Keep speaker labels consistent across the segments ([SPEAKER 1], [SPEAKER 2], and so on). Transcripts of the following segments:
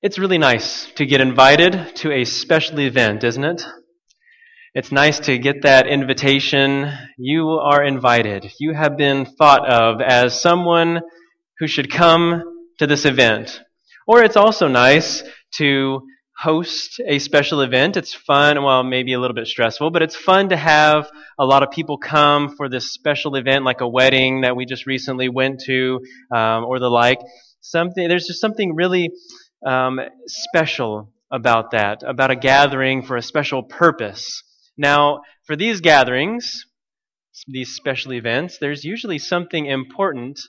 [SPEAKER 1] It's really nice to get invited to a special event, isn't it? It's nice to get that invitation. You are invited. You have been thought of as someone who should come to this event. Or it's also nice to host a special event. It's fun, well, maybe a little bit stressful, but it's fun to have a lot of people come for this special event, like a wedding that we just recently went to, um, or the like. Something, there's just something really um, special about that, about a gathering for a special purpose. Now, for these gatherings, these special events, there's usually something important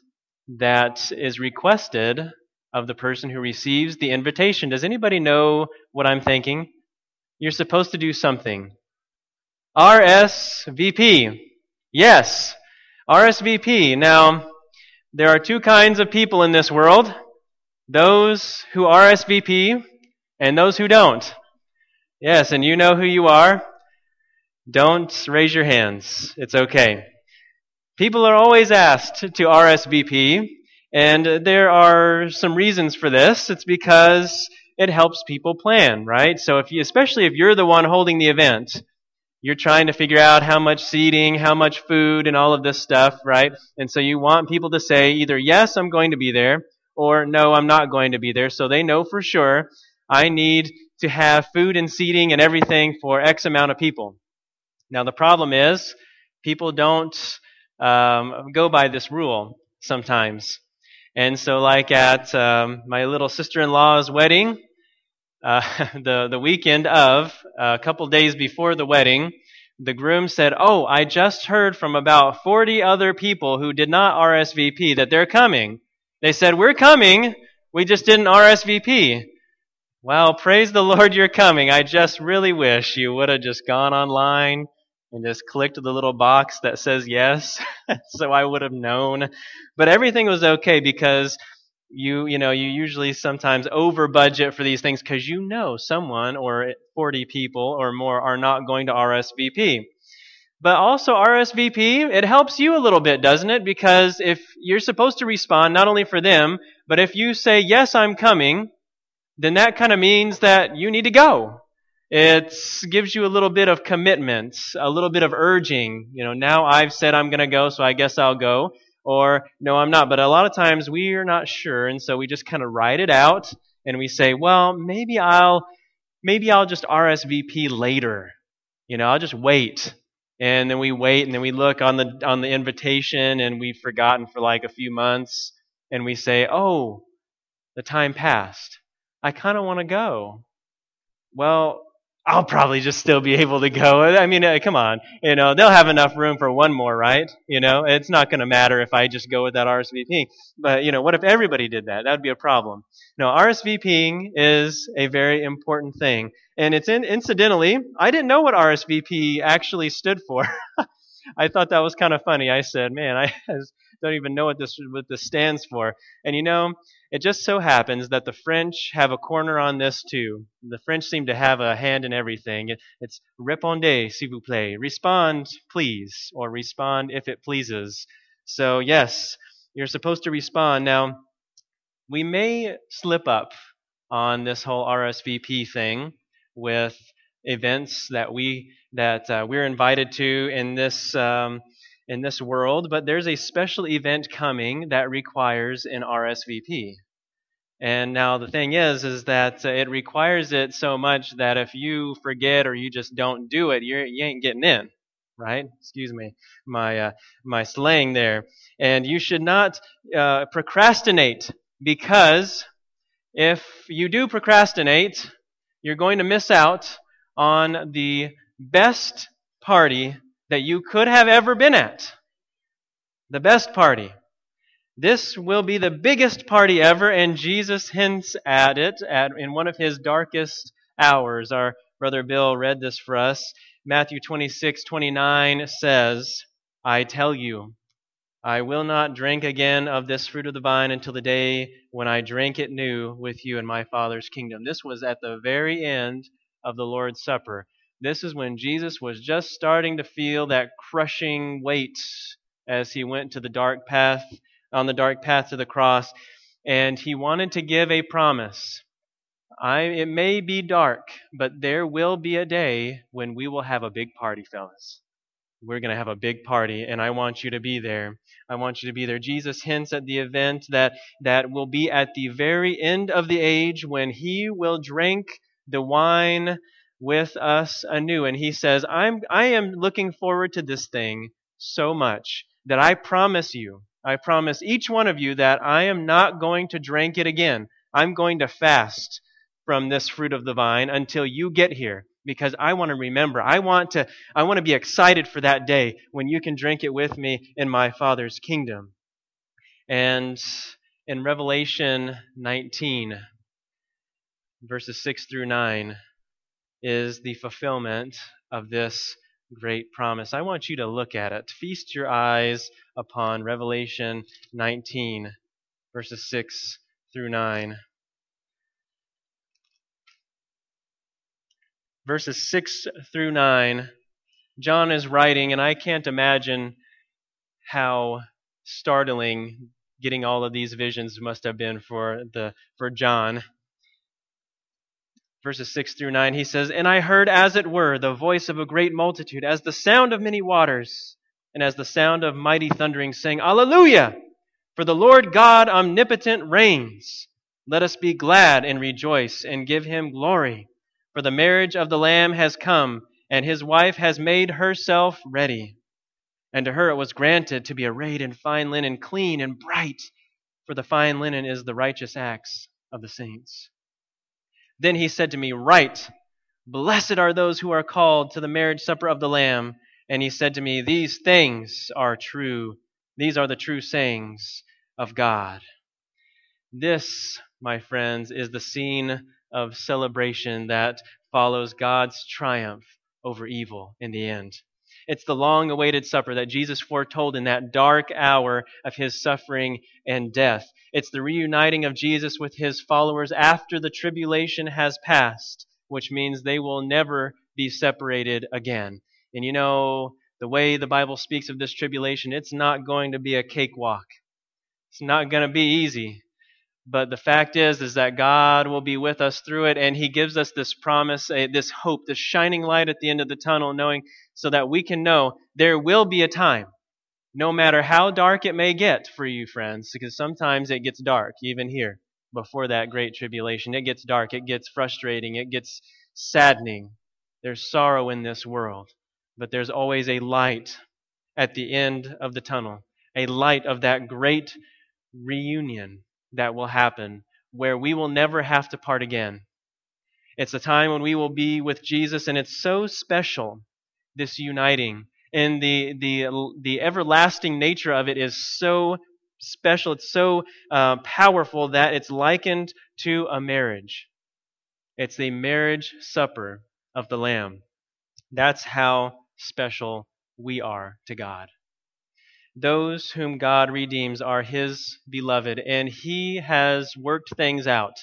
[SPEAKER 1] that is requested of the person who receives the invitation. Does anybody know what I'm thinking? You're supposed to do something. RSVP. Yes, RSVP. Now, there are two kinds of people in this world those who RSVP and those who don't. Yes, and you know who you are. Don't raise your hands. It's okay. People are always asked to RSVP, and there are some reasons for this. It's because it helps people plan, right? So if you, especially if you're the one holding the event, you're trying to figure out how much seating, how much food, and all of this stuff, right? And so you want people to say either, yes, I'm going to be there, or no, I'm not going to be there. So they know for sure I need to have food and seating and everything for X amount of people. Now the problem is people don't um, go by this rule sometimes. And so, like at um, my little sister-in-law's wedding, uh, the the weekend of uh, a couple days before the wedding, the groom said, "Oh, I just heard from about 40 other people who did not RSVP that they're coming." They said, We're coming. We just didn't RSVP. Well, praise the Lord you're coming. I just really wish you would have just gone online and just clicked the little box that says yes, so I would have known. But everything was okay because you, you know, you usually sometimes over budget for these things because you know someone or 40 people or more are not going to RSVP. But also RSVP, it helps you a little bit, doesn't it? Because if you're supposed to respond not only for them, but if you say, yes, I'm coming, then that kind of means that you need to go. It gives you a little bit of commitment, a little bit of urging. You know, now I've said I'm going to go, so I guess I'll go. Or, no, I'm not. But a lot of times we are not sure, and so we just kind of write it out, and we say, well, maybe I'll, maybe I'll just RSVP later. You know, I'll just wait and then we wait and then we look on the on the invitation and we've forgotten for like a few months and we say oh the time passed. I kind of want to go. Well I'll probably just still be able to go. I mean, uh, come on. You know, they'll have enough room for one more, right? You know, it's not going to matter if I just go with that RSVP. But, you know, what if everybody did that? That would be a problem. No, RSVPing is a very important thing. And it's in, incidentally, I didn't know what RSVP actually stood for. I thought that was kind of funny. I said, man, I don't even know what this, what this stands for. And you know, it just so happens that the French have a corner on this too. The French seem to have a hand in everything. It's répondez, s'il vous plaît. Respond, please, or respond if it pleases. So, yes, you're supposed to respond. Now, we may slip up on this whole RSVP thing with events that we that uh, we're invited to in this um, in this world, but there's a special event coming that requires an RSVP. And now the thing is, is that it requires it so much that if you forget or you just don't do it, you're, you ain't getting in, right? Excuse me, my uh, my slang there. And you should not uh, procrastinate because if you do procrastinate, you're going to miss out on the best party that you could have ever been at. The best party. This will be the biggest party ever, and Jesus hints at it at, in one of his darkest hours. Our brother Bill read this for us. Matthew 26, 29 says, I tell you, I will not drink again of this fruit of the vine until the day when I drink it new with you in my Father's kingdom. This was at the very end of the Lord's Supper. This is when Jesus was just starting to feel that crushing weight as he went to the dark path, on the dark path to the cross. And he wanted to give a promise. I, it may be dark, but there will be a day when we will have a big party, fellas. We're going to have a big party, and I want you to be there. I want you to be there. Jesus hints at the event that, that will be at the very end of the age when he will drink the wine with us anew. And he says, I'm, I am looking forward to this thing so much that I promise you, I promise each one of you that I am not going to drink it again. I'm going to fast from this fruit of the vine until you get here because I want to remember. I want to I want to be excited for that day when you can drink it with me in my Father's kingdom. And in Revelation 19 verses 6 through 9 is the fulfillment of this great promise. I want you to look at it. Feast your eyes upon Revelation 19 verses 6 through 9. verses 6 through 9, John is writing, and I can't imagine how startling getting all of these visions must have been for, the, for John. Verses 6 through 9, he says, And I heard, as it were, the voice of a great multitude, as the sound of many waters, and as the sound of mighty thundering, saying, Alleluia! For the Lord God omnipotent reigns. Let us be glad and rejoice and give him glory. For the marriage of the Lamb has come, and his wife has made herself ready. And to her it was granted to be arrayed in fine linen, clean and bright, for the fine linen is the righteous acts of the saints. Then he said to me, Write, blessed are those who are called to the marriage supper of the Lamb. And he said to me, These things are true. These are the true sayings of God. This, my friends, is the scene of celebration that follows God's triumph over evil in the end. It's the long awaited supper that Jesus foretold in that dark hour of his suffering and death. It's the reuniting of Jesus with his followers after the tribulation has passed, which means they will never be separated again. And you know, the way the Bible speaks of this tribulation, it's not going to be a cakewalk. It's not going to be easy. But the fact is, is that God will be with us through it, and He gives us this promise, eh, this hope, this shining light at the end of the tunnel, knowing so that we can know there will be a time, no matter how dark it may get for you, friends, because sometimes it gets dark, even here, before that great tribulation. It gets dark, it gets frustrating, it gets saddening. There's sorrow in this world, but there's always a light at the end of the tunnel, a light of that great reunion that will happen where we will never have to part again. It's a time when we will be with Jesus, and it's so special, this uniting. And the, the, the everlasting nature of it is so special, it's so uh, powerful that it's likened to a marriage. It's the marriage supper of the Lamb. That's how special we are to God. Those whom God redeems are His beloved, and He has worked things out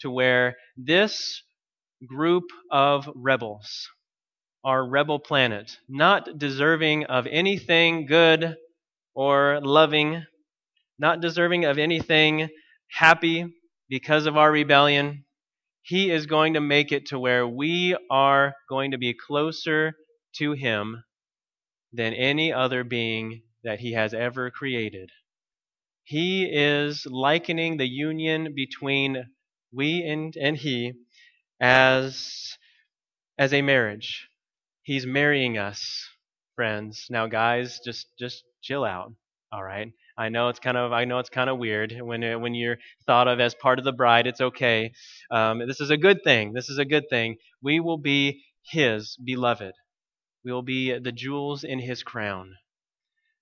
[SPEAKER 1] to where this group of rebels, our rebel planet, not deserving of anything good or loving, not deserving of anything happy because of our rebellion, He is going to make it to where we are going to be closer to Him than any other being that he has ever created. He is likening the union between we and, and he as, as a marriage. He's marrying us, friends. Now, guys, just, just chill out. All right. I know it's kind of I know it's kind of weird when when you're thought of as part of the bride. It's okay. Um, this is a good thing. This is a good thing. We will be His beloved. We will be the jewels in His crown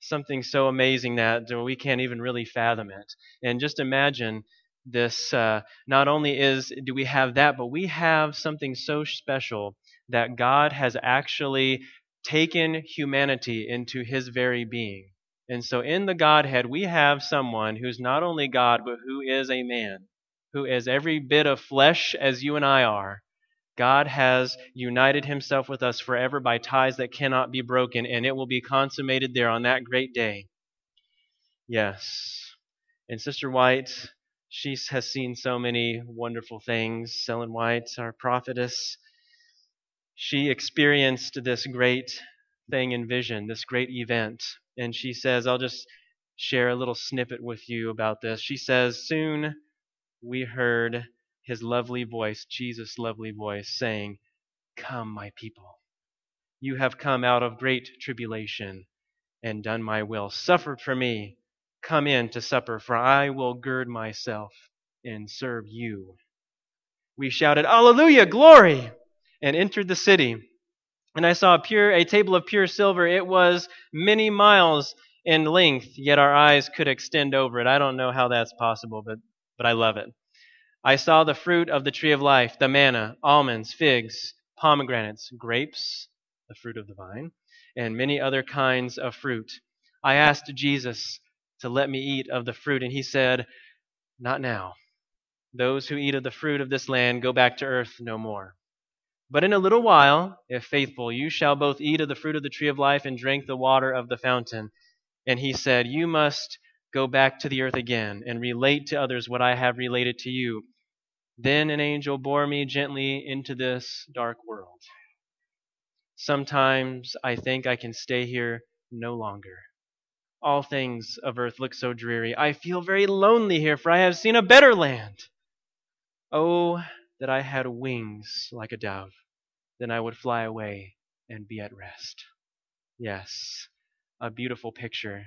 [SPEAKER 1] something so amazing that we can't even really fathom it. And just imagine this uh, not only is do we have that, but we have something so special that God has actually taken humanity into his very being. And so in the Godhead, we have someone who's not only God, but who is a man, who is every bit of flesh as you and I are, God has united himself with us forever by ties that cannot be broken, and it will be consummated there on that great day. Yes. And Sister White, She has seen so many wonderful things. Ellen White, our prophetess, she experienced this great thing in vision, this great event. And she says, I'll just share a little snippet with you about this. She says, Soon we heard his lovely voice, Jesus' lovely voice, saying, Come, my people. You have come out of great tribulation and done my will, suffered for me. Come in to supper, for I will gird myself and serve you. We shouted, Alleluia, glory, and entered the city. And I saw a pure a table of pure silver. It was many miles in length, yet our eyes could extend over it. I don't know how that's possible, but but I love it. I saw the fruit of the tree of life, the manna, almonds, figs, pomegranates, grapes, the fruit of the vine, and many other kinds of fruit. I asked Jesus to let me eat of the fruit, and he said, Not now. Those who eat of the fruit of this land go back to earth no more. But in a little while, if faithful, you shall both eat of the fruit of the tree of life and drink the water of the fountain. And he said, You must go back to the earth again and relate to others what I have related to you. Then an angel bore me gently into this dark world. Sometimes I think I can stay here no longer. All things of earth look so dreary. I feel very lonely here, for I have seen a better land. Oh, that I had wings like a dove, then I would fly away and be at rest. Yes, a beautiful picture.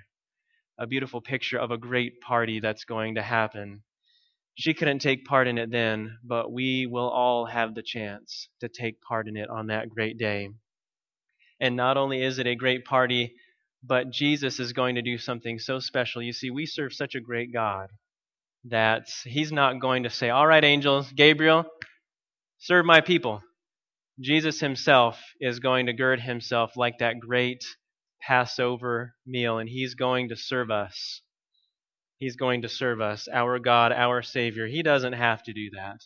[SPEAKER 1] A beautiful picture of a great party that's going to happen. She couldn't take part in it then, but we will all have the chance to take part in it on that great day. And not only is it a great party, but Jesus is going to do something so special. You see, we serve such a great God that he's not going to say, All right, angels, Gabriel, serve my people. Jesus himself is going to gird himself like that great Passover meal, and he's going to serve us. He's going to serve us, our God, our Savior. He doesn't have to do that.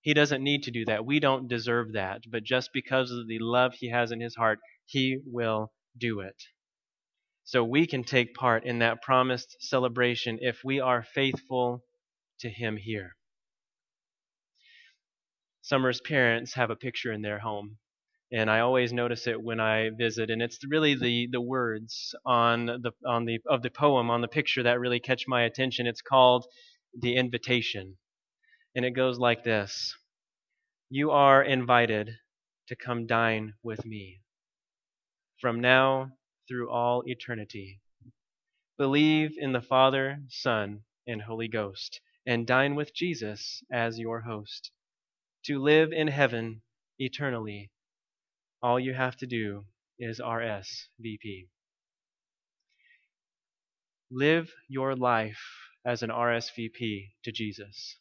[SPEAKER 1] He doesn't need to do that. We don't deserve that. But just because of the love he has in his heart, he will do it. So we can take part in that promised celebration if we are faithful to him here. Summer's parents have a picture in their home, and I always notice it when I visit, and it's really the, the words on the on the of the poem on the picture that really catch my attention. It's called The Invitation. And it goes like this You are invited to come dine with me. From now through all eternity. Believe in the Father, Son, and Holy Ghost, and dine with Jesus as your host. To live in heaven eternally, all you have to do is RSVP. Live your life as an RSVP to Jesus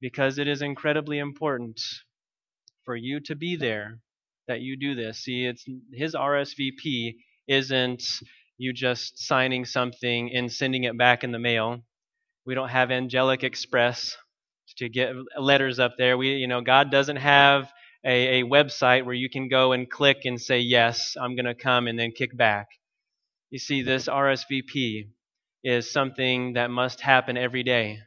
[SPEAKER 1] because it is incredibly important for you to be there that you do this. See, it's his RSVP isn't you just signing something and sending it back in the mail. We don't have angelic express to get letters up there. We, you know, God doesn't have a, a website where you can go and click and say, yes, I'm going to come and then kick back. You see, this RSVP is something that must happen every day.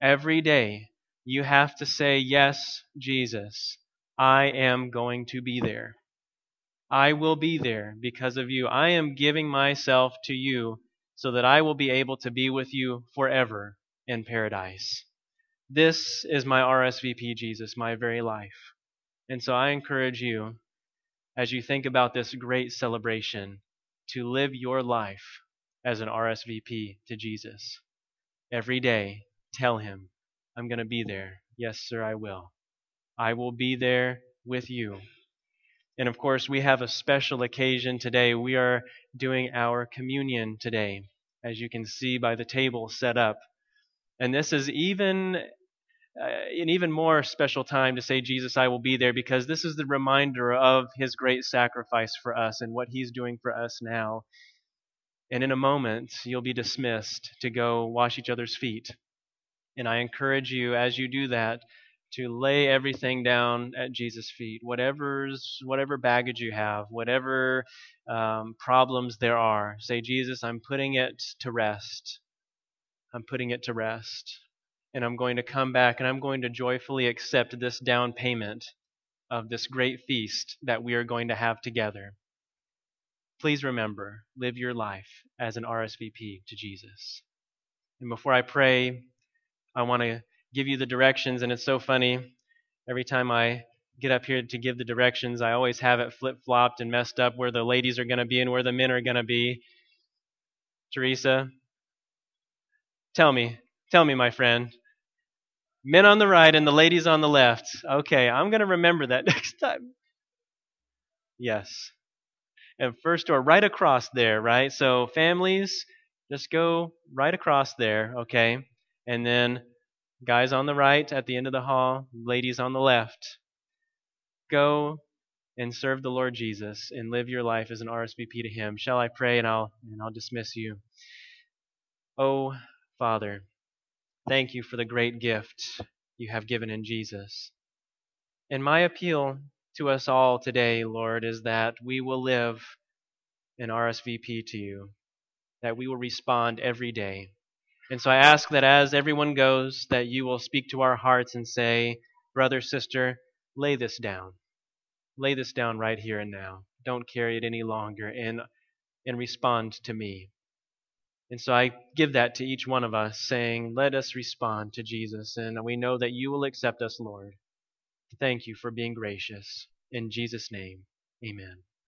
[SPEAKER 1] Every day, you have to say, Yes, Jesus, I am going to be there. I will be there because of you. I am giving myself to you so that I will be able to be with you forever in paradise. This is my RSVP, Jesus, my very life. And so I encourage you, as you think about this great celebration, to live your life as an RSVP to Jesus. Every day, tell him, I'm going to be there. Yes, sir, I will. I will be there with you. And of course, we have a special occasion today. We are doing our communion today, as you can see by the table set up. And this is even uh, an even more special time to say, Jesus, I will be there, because this is the reminder of his great sacrifice for us and what he's doing for us now. And in a moment, you'll be dismissed to go wash each other's feet. And I encourage you, as you do that, to lay everything down at Jesus' feet. Whatever's, whatever baggage you have, whatever um, problems there are, say, Jesus, I'm putting it to rest. I'm putting it to rest. And I'm going to come back and I'm going to joyfully accept this down payment of this great feast that we are going to have together. Please remember, live your life as an RSVP to Jesus. And before I pray, I want to give you the directions, and it's so funny. Every time I get up here to give the directions, I always have it flip flopped and messed up where the ladies are going to be and where the men are going to be. Teresa, tell me, tell me, my friend. Men on the right and the ladies on the left. Okay, I'm going to remember that next time. Yes. And first door, right across there, right? So, families, just go right across there, okay? And then guys on the right at the end of the hall, ladies on the left. Go and serve the Lord Jesus and live your life as an RSVP to him. Shall I pray and I'll and I'll dismiss you. Oh, Father, thank you for the great gift you have given in Jesus. And my appeal to us all today, Lord, is that we will live an RSVP to you, that we will respond every day. And so I ask that as everyone goes, that you will speak to our hearts and say, brother, sister, lay this down. Lay this down right here and now. Don't carry it any longer and, and respond to me. And so I give that to each one of us, saying, Let us respond to Jesus, and we know that you will accept us, Lord. Thank you for being gracious. In Jesus' name, amen.